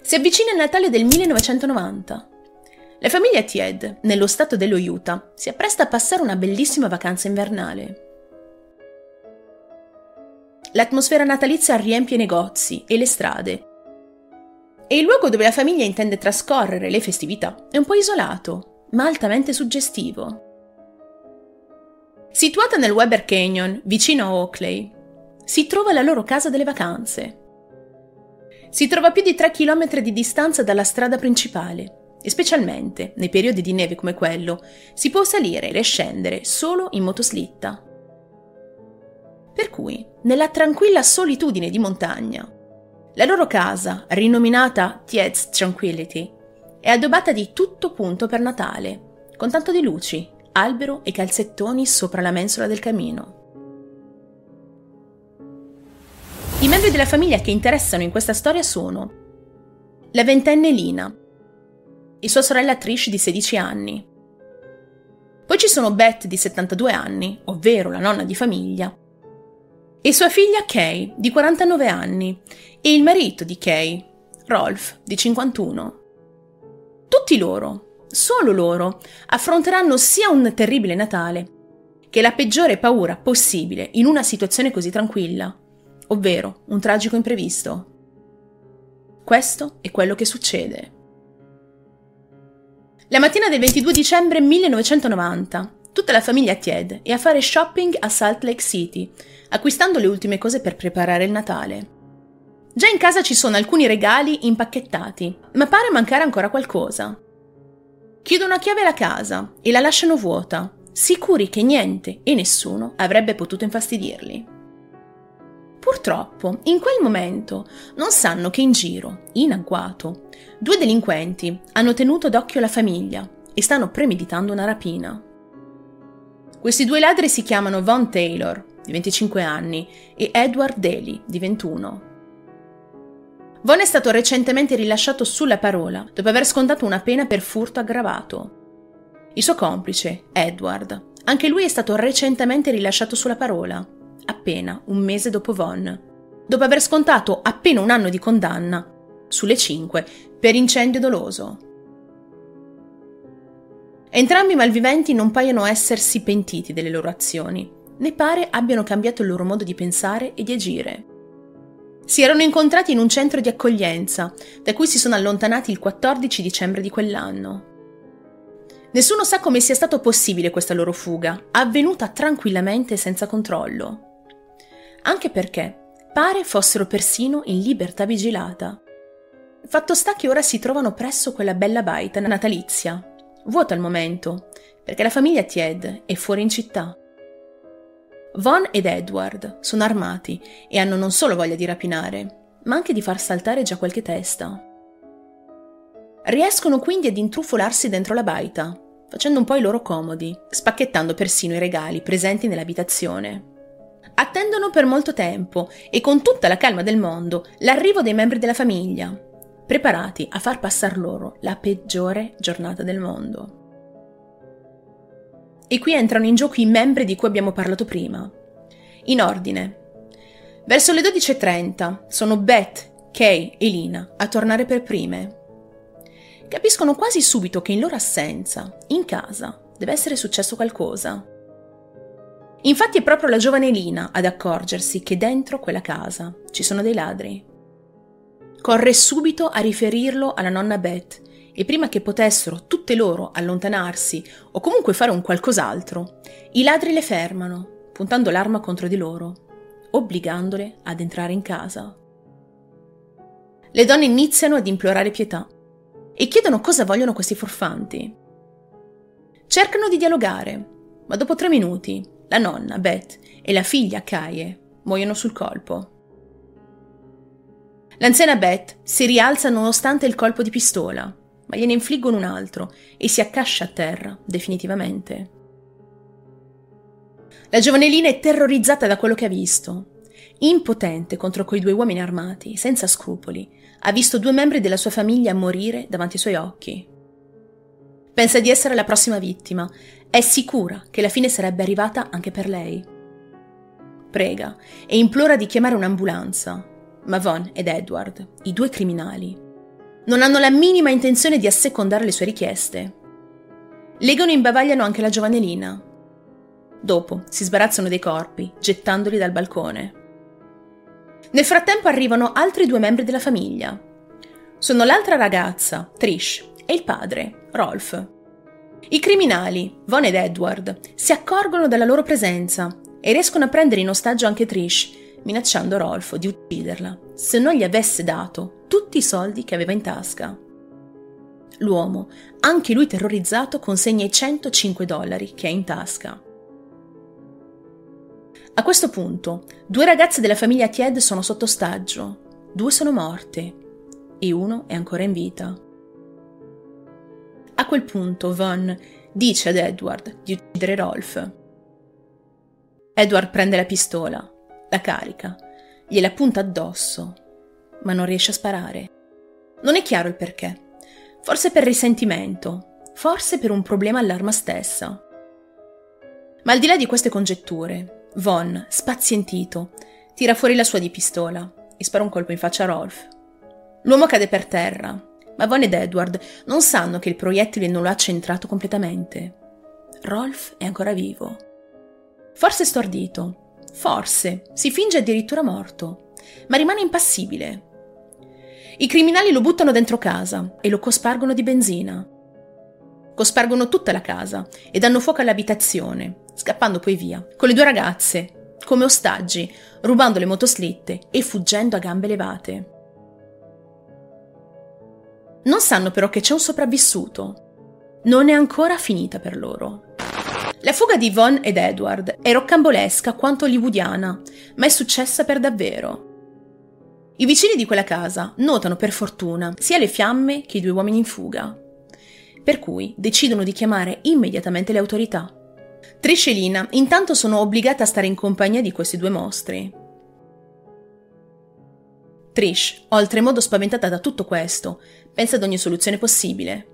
Si avvicina il Natale del 1990. La famiglia Tied, nello stato dello Utah, si appresta a passare una bellissima vacanza invernale. L'atmosfera natalizia riempie i negozi e le strade. E il luogo dove la famiglia intende trascorrere le festività è un po' isolato, ma altamente suggestivo. Situata nel Weber Canyon, vicino a Oakley, si trova la loro casa delle vacanze. Si trova a più di 3 km di distanza dalla strada principale e specialmente nei periodi di neve come quello si può salire e scendere solo in motoslitta. Per cui, nella tranquilla solitudine di montagna, la loro casa, rinominata Tied's Tranquility, è addobbata di tutto punto per Natale, con tanto di luci, albero e calzettoni sopra la mensola del camino. I membri della famiglia che interessano in questa storia sono la ventenne Lina e sua sorella Trish di 16 anni. Poi ci sono Beth di 72 anni, ovvero la nonna di famiglia, e sua figlia Kay, di 49 anni, e il marito di Kay, Rolf, di 51. Tutti loro, solo loro, affronteranno sia un terribile Natale che la peggiore paura possibile in una situazione così tranquilla, ovvero un tragico imprevisto. Questo è quello che succede. La mattina del 22 dicembre 1990, tutta la famiglia Tied è a fare shopping a Salt Lake City, acquistando le ultime cose per preparare il Natale. Già in casa ci sono alcuni regali impacchettati, ma pare mancare ancora qualcosa. Chiudono a chiave la casa e la lasciano vuota, sicuri che niente e nessuno avrebbe potuto infastidirli. Purtroppo, in quel momento, non sanno che in giro, in agguato, due delinquenti hanno tenuto d'occhio la famiglia e stanno premeditando una rapina. Questi due ladri si chiamano Von Taylor di 25 anni, e Edward Daly, di 21. Von è stato recentemente rilasciato sulla parola dopo aver scontato una pena per furto aggravato. Il suo complice, Edward, anche lui è stato recentemente rilasciato sulla parola, appena un mese dopo Von, dopo aver scontato appena un anno di condanna, sulle 5, per incendio doloso. Entrambi i malviventi non paiono essersi pentiti delle loro azioni né pare abbiano cambiato il loro modo di pensare e di agire. Si erano incontrati in un centro di accoglienza, da cui si sono allontanati il 14 dicembre di quell'anno. Nessuno sa come sia stato possibile questa loro fuga, avvenuta tranquillamente e senza controllo. Anche perché pare fossero persino in libertà vigilata. Fatto sta che ora si trovano presso quella bella baita natalizia, vuota al momento, perché la famiglia Tied è fuori in città. Von ed Edward sono armati e hanno non solo voglia di rapinare, ma anche di far saltare già qualche testa. Riescono quindi ad intrufolarsi dentro la baita, facendo un po' i loro comodi, spacchettando persino i regali presenti nell'abitazione. Attendono per molto tempo e con tutta la calma del mondo l'arrivo dei membri della famiglia, preparati a far passare loro la peggiore giornata del mondo. E qui entrano in gioco i membri di cui abbiamo parlato prima. In ordine. Verso le 12.30 sono Beth, Kay e Lina a tornare per prime. Capiscono quasi subito che in loro assenza, in casa, deve essere successo qualcosa. Infatti è proprio la giovane Lina ad accorgersi che dentro quella casa ci sono dei ladri. Corre subito a riferirlo alla nonna Beth e prima che potessero tutte loro allontanarsi o comunque fare un qualcos'altro, i ladri le fermano, puntando l'arma contro di loro, obbligandole ad entrare in casa. Le donne iniziano ad implorare pietà e chiedono cosa vogliono questi furfanti. Cercano di dialogare, ma dopo tre minuti la nonna, Beth, e la figlia, Kaye, muoiono sul colpo. L'anziana Beth si rialza nonostante il colpo di pistola ma gliene infliggono un altro e si accascia a terra, definitivamente. La giovanellina è terrorizzata da quello che ha visto. Impotente contro quei due uomini armati, senza scrupoli, ha visto due membri della sua famiglia morire davanti ai suoi occhi. Pensa di essere la prossima vittima, è sicura che la fine sarebbe arrivata anche per lei. Prega e implora di chiamare un'ambulanza, ma Von ed Edward, i due criminali, Non hanno la minima intenzione di assecondare le sue richieste. Legano e imbavagliano anche la giovanelina. Dopo si sbarazzano dei corpi, gettandoli dal balcone. Nel frattempo arrivano altri due membri della famiglia. Sono l'altra ragazza, Trish, e il padre, Rolf. I criminali, Von ed Edward, si accorgono della loro presenza e riescono a prendere in ostaggio anche Trish, minacciando Rolf di ucciderla se non gli avesse dato tutti i soldi che aveva in tasca. L'uomo, anche lui terrorizzato, consegna i 105 dollari che ha in tasca. A questo punto, due ragazze della famiglia Tied sono sotto ostaggio, due sono morte e uno è ancora in vita. A quel punto Von dice ad Edward di uccidere Rolf. Edward prende la pistola, la carica, gliela punta addosso, ma non riesce a sparare. Non è chiaro il perché. Forse per risentimento, forse per un problema all'arma stessa. Ma al di là di queste congetture, Von, spazientito, tira fuori la sua di pistola e spara un colpo in faccia a Rolf. L'uomo cade per terra, ma Von ed Edward non sanno che il proiettile non lo ha centrato completamente. Rolf è ancora vivo. Forse stordito, forse si finge addirittura morto, ma rimane impassibile. I criminali lo buttano dentro casa e lo cospargono di benzina. Cospargono tutta la casa e danno fuoco all'abitazione, scappando poi via, con le due ragazze, come ostaggi, rubando le motoslitte e fuggendo a gambe levate. Non sanno però che c'è un sopravvissuto. Non è ancora finita per loro. La fuga di Yvonne ed Edward è roccambolesca quanto hollywoodiana, ma è successa per davvero. I vicini di quella casa notano per fortuna sia le fiamme che i due uomini in fuga, per cui decidono di chiamare immediatamente le autorità. Trish e Lina intanto sono obbligate a stare in compagnia di questi due mostri. Trish, oltremodo spaventata da tutto questo, pensa ad ogni soluzione possibile.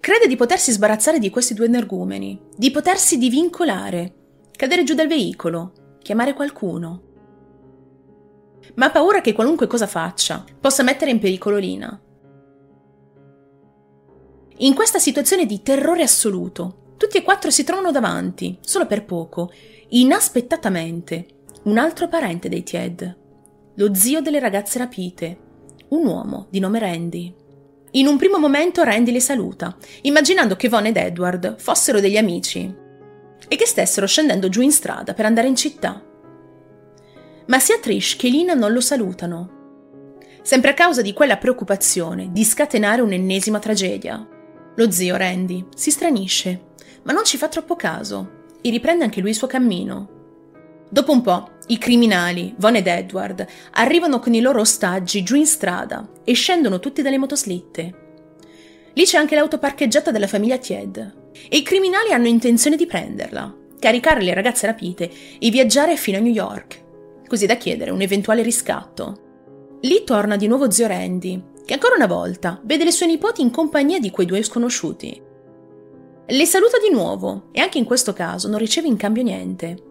Crede di potersi sbarazzare di questi due energumeni, di potersi divincolare, cadere giù dal veicolo, chiamare qualcuno. Ma ha paura che qualunque cosa faccia possa mettere in pericolo Lina. In questa situazione di terrore assoluto, tutti e quattro si trovano davanti, solo per poco, inaspettatamente, un altro parente dei Tied, lo zio delle ragazze rapite, un uomo di nome Randy. In un primo momento Randy le saluta, immaginando che Von ed Edward fossero degli amici e che stessero scendendo giù in strada per andare in città. Ma sia Trish che Lina non lo salutano, sempre a causa di quella preoccupazione di scatenare un'ennesima tragedia. Lo zio Randy si stranisce, ma non ci fa troppo caso e riprende anche lui il suo cammino. Dopo un po', i criminali, Von ed Edward, arrivano con i loro ostaggi giù in strada e scendono tutti dalle motoslitte. Lì c'è anche l'auto parcheggiata della famiglia Tied e i criminali hanno intenzione di prenderla, caricare le ragazze rapite e viaggiare fino a New York, così da chiedere un eventuale riscatto. Lì torna di nuovo zio Randy, che ancora una volta vede le sue nipoti in compagnia di quei due sconosciuti. Le saluta di nuovo e anche in questo caso non riceve in cambio niente.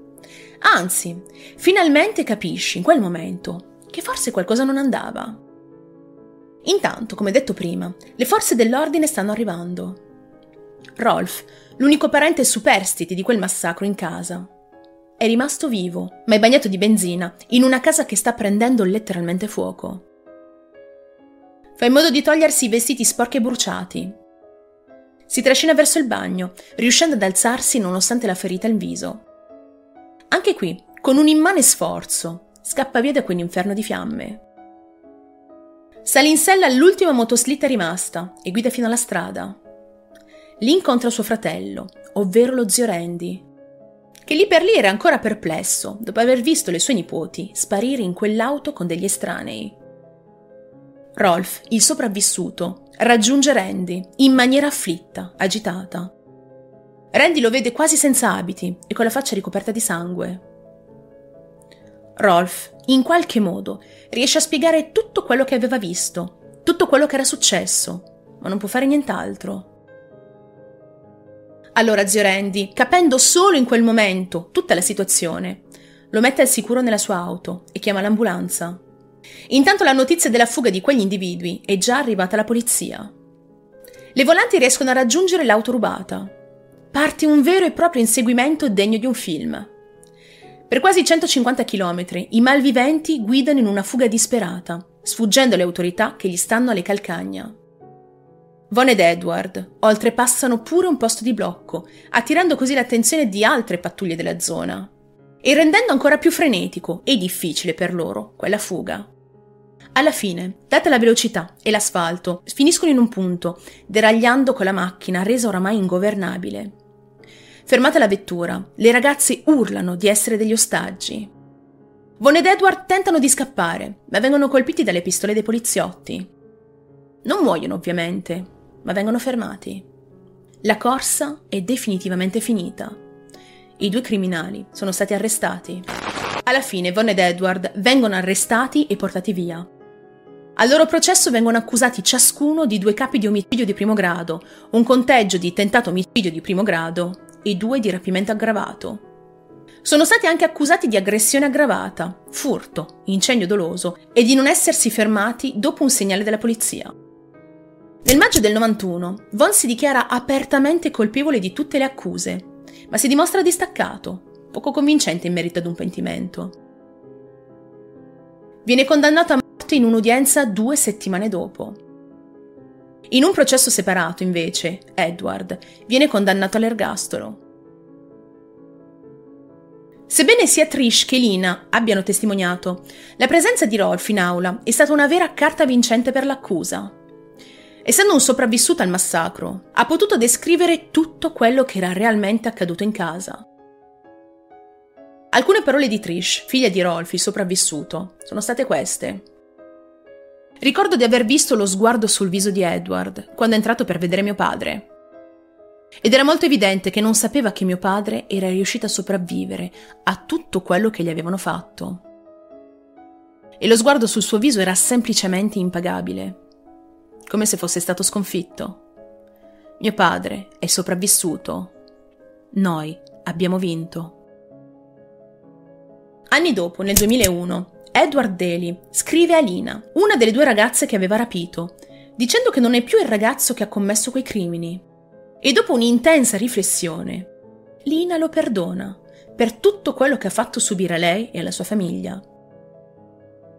Anzi, finalmente capisci in quel momento che forse qualcosa non andava. Intanto, come detto prima, le forze dell'ordine stanno arrivando. Rolf, l'unico parente superstite di quel massacro in casa, è rimasto vivo, ma è bagnato di benzina, in una casa che sta prendendo letteralmente fuoco. Fa in modo di togliersi i vestiti sporchi e bruciati. Si trascina verso il bagno, riuscendo ad alzarsi nonostante la ferita al viso. Anche qui, con un immane sforzo, scappa via da quell'inferno di fiamme. Sale in sella all'ultima motoslitta rimasta e guida fino alla strada. Lì incontra suo fratello, ovvero lo zio Randy, che lì per lì era ancora perplesso dopo aver visto le sue nipoti sparire in quell'auto con degli estranei. Rolf, il sopravvissuto, raggiunge Randy in maniera afflitta, agitata. Randy lo vede quasi senza abiti e con la faccia ricoperta di sangue. Rolf, in qualche modo, riesce a spiegare tutto quello che aveva visto, tutto quello che era successo, ma non può fare nient'altro. Allora zio Randy, capendo solo in quel momento tutta la situazione, lo mette al sicuro nella sua auto e chiama l'ambulanza. Intanto la notizia della fuga di quegli individui è già arrivata alla polizia. Le volanti riescono a raggiungere l'auto rubata. Parte un vero e proprio inseguimento degno di un film. Per quasi 150 km i malviventi guidano in una fuga disperata, sfuggendo alle autorità che gli stanno alle calcagna. Von ed Edward oltrepassano pure un posto di blocco, attirando così l'attenzione di altre pattuglie della zona e rendendo ancora più frenetico e difficile per loro quella fuga. Alla fine, data la velocità e l'asfalto, finiscono in un punto, deragliando con la macchina resa oramai ingovernabile. Fermata la vettura, le ragazze urlano di essere degli ostaggi. Von ed Edward tentano di scappare, ma vengono colpiti dalle pistole dei poliziotti. Non muoiono, ovviamente, ma vengono fermati. La corsa è definitivamente finita. I due criminali sono stati arrestati. Alla fine Von ed Edward vengono arrestati e portati via. Al loro processo vengono accusati ciascuno di due capi di omicidio di primo grado, un conteggio di tentato omicidio di primo grado e due di rapimento aggravato. Sono stati anche accusati di aggressione aggravata, furto, incendio doloso e di non essersi fermati dopo un segnale della polizia. Nel maggio del 91, Von si dichiara apertamente colpevole di tutte le accuse, ma si dimostra distaccato, poco convincente in merito ad un pentimento. Viene condannato a morte in un'udienza due settimane dopo. In un processo separato, invece, Edward viene condannato all'ergastolo. Sebbene sia Trish che Lina abbiano testimoniato, la presenza di Rolf in aula è stata una vera carta vincente per l'accusa. Essendo un sopravvissuto al massacro, ha potuto descrivere tutto quello che era realmente accaduto in casa. Alcune parole di Trish, figlia di Rolf, il sopravvissuto, sono state queste. Ricordo di aver visto lo sguardo sul viso di Edward quando è entrato per vedere mio padre. Ed era molto evidente che non sapeva che mio padre era riuscito a sopravvivere a tutto quello che gli avevano fatto. E lo sguardo sul suo viso era semplicemente impagabile come se fosse stato sconfitto. Mio padre è sopravvissuto. Noi abbiamo vinto. Anni dopo, nel 2001, Edward Daly scrive a Lina, una delle due ragazze che aveva rapito, dicendo che non è più il ragazzo che ha commesso quei crimini. E dopo un'intensa riflessione, Lina lo perdona per tutto quello che ha fatto subire a lei e alla sua famiglia.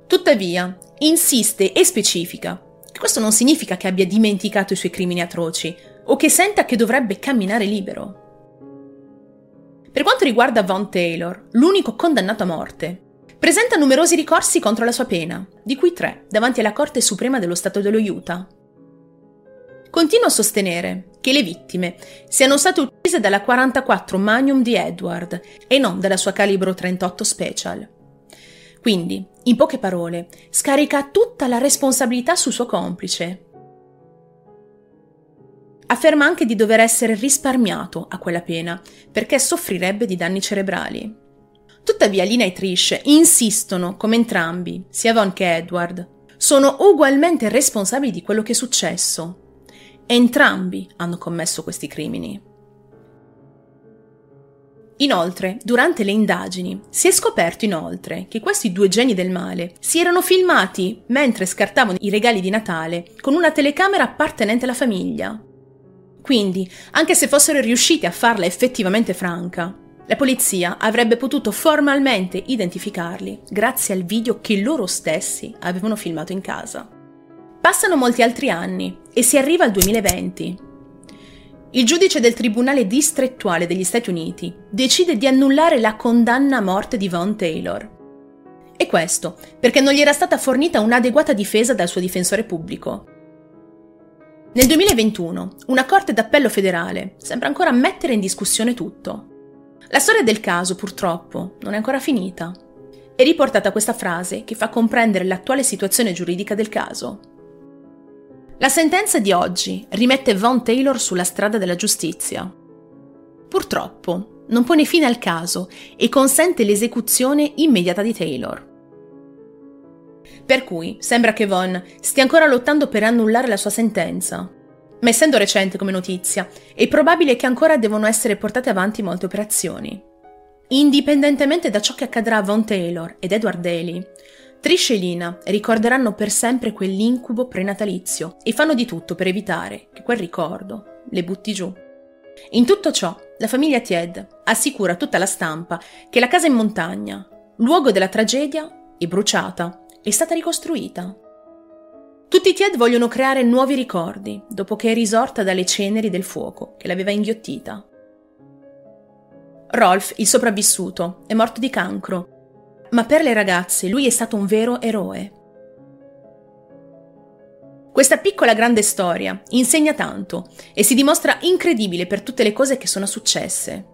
Tuttavia, insiste e specifica questo non significa che abbia dimenticato i suoi crimini atroci o che senta che dovrebbe camminare libero. Per quanto riguarda Von Taylor, l'unico condannato a morte, presenta numerosi ricorsi contro la sua pena, di cui tre davanti alla Corte Suprema dello Stato dello Utah. Continua a sostenere che le vittime siano state uccise dalla 44 Magnum di Edward e non dalla sua calibro 38 Special. Quindi, in poche parole, scarica tutta la responsabilità sul suo complice. Afferma anche di dover essere risparmiato a quella pena, perché soffrirebbe di danni cerebrali. Tuttavia Lina e Trish insistono come entrambi, sia Von che Edward, sono ugualmente responsabili di quello che è successo. Entrambi hanno commesso questi crimini. Inoltre, durante le indagini, si è scoperto inoltre che questi due geni del male si erano filmati mentre scartavano i regali di Natale con una telecamera appartenente alla famiglia. Quindi, anche se fossero riusciti a farla effettivamente franca, la polizia avrebbe potuto formalmente identificarli grazie al video che loro stessi avevano filmato in casa. Passano molti altri anni e si arriva al 2020, il giudice del Tribunale distrettuale degli Stati Uniti decide di annullare la condanna a morte di Von Taylor. E questo perché non gli era stata fornita un'adeguata difesa dal suo difensore pubblico. Nel 2021, una Corte d'Appello federale sembra ancora mettere in discussione tutto. La storia del caso, purtroppo, non è ancora finita. È riportata questa frase che fa comprendere l'attuale situazione giuridica del caso. La sentenza di oggi rimette Von Taylor sulla strada della giustizia. Purtroppo, non pone fine al caso e consente l'esecuzione immediata di Taylor. Per cui sembra che Von stia ancora lottando per annullare la sua sentenza. Ma essendo recente come notizia, è probabile che ancora devono essere portate avanti molte operazioni. Indipendentemente da ciò che accadrà a Von Taylor ed Edward Daly, Trish e Lina ricorderanno per sempre quell'incubo prenatalizio e fanno di tutto per evitare che quel ricordo le butti giù. In tutto ciò, la famiglia Tied assicura a tutta la stampa che la casa in montagna, luogo della tragedia, è bruciata, è stata ricostruita. Tutti i Tied vogliono creare nuovi ricordi dopo che è risorta dalle ceneri del fuoco che l'aveva inghiottita. Rolf, il sopravvissuto, è morto di cancro ma per le ragazze lui è stato un vero eroe. Questa piccola grande storia insegna tanto e si dimostra incredibile per tutte le cose che sono successe,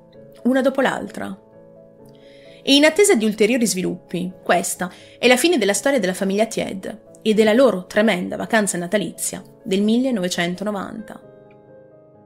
una dopo l'altra. E in attesa di ulteriori sviluppi, questa è la fine della storia della famiglia Tied e della loro tremenda vacanza natalizia del 1990.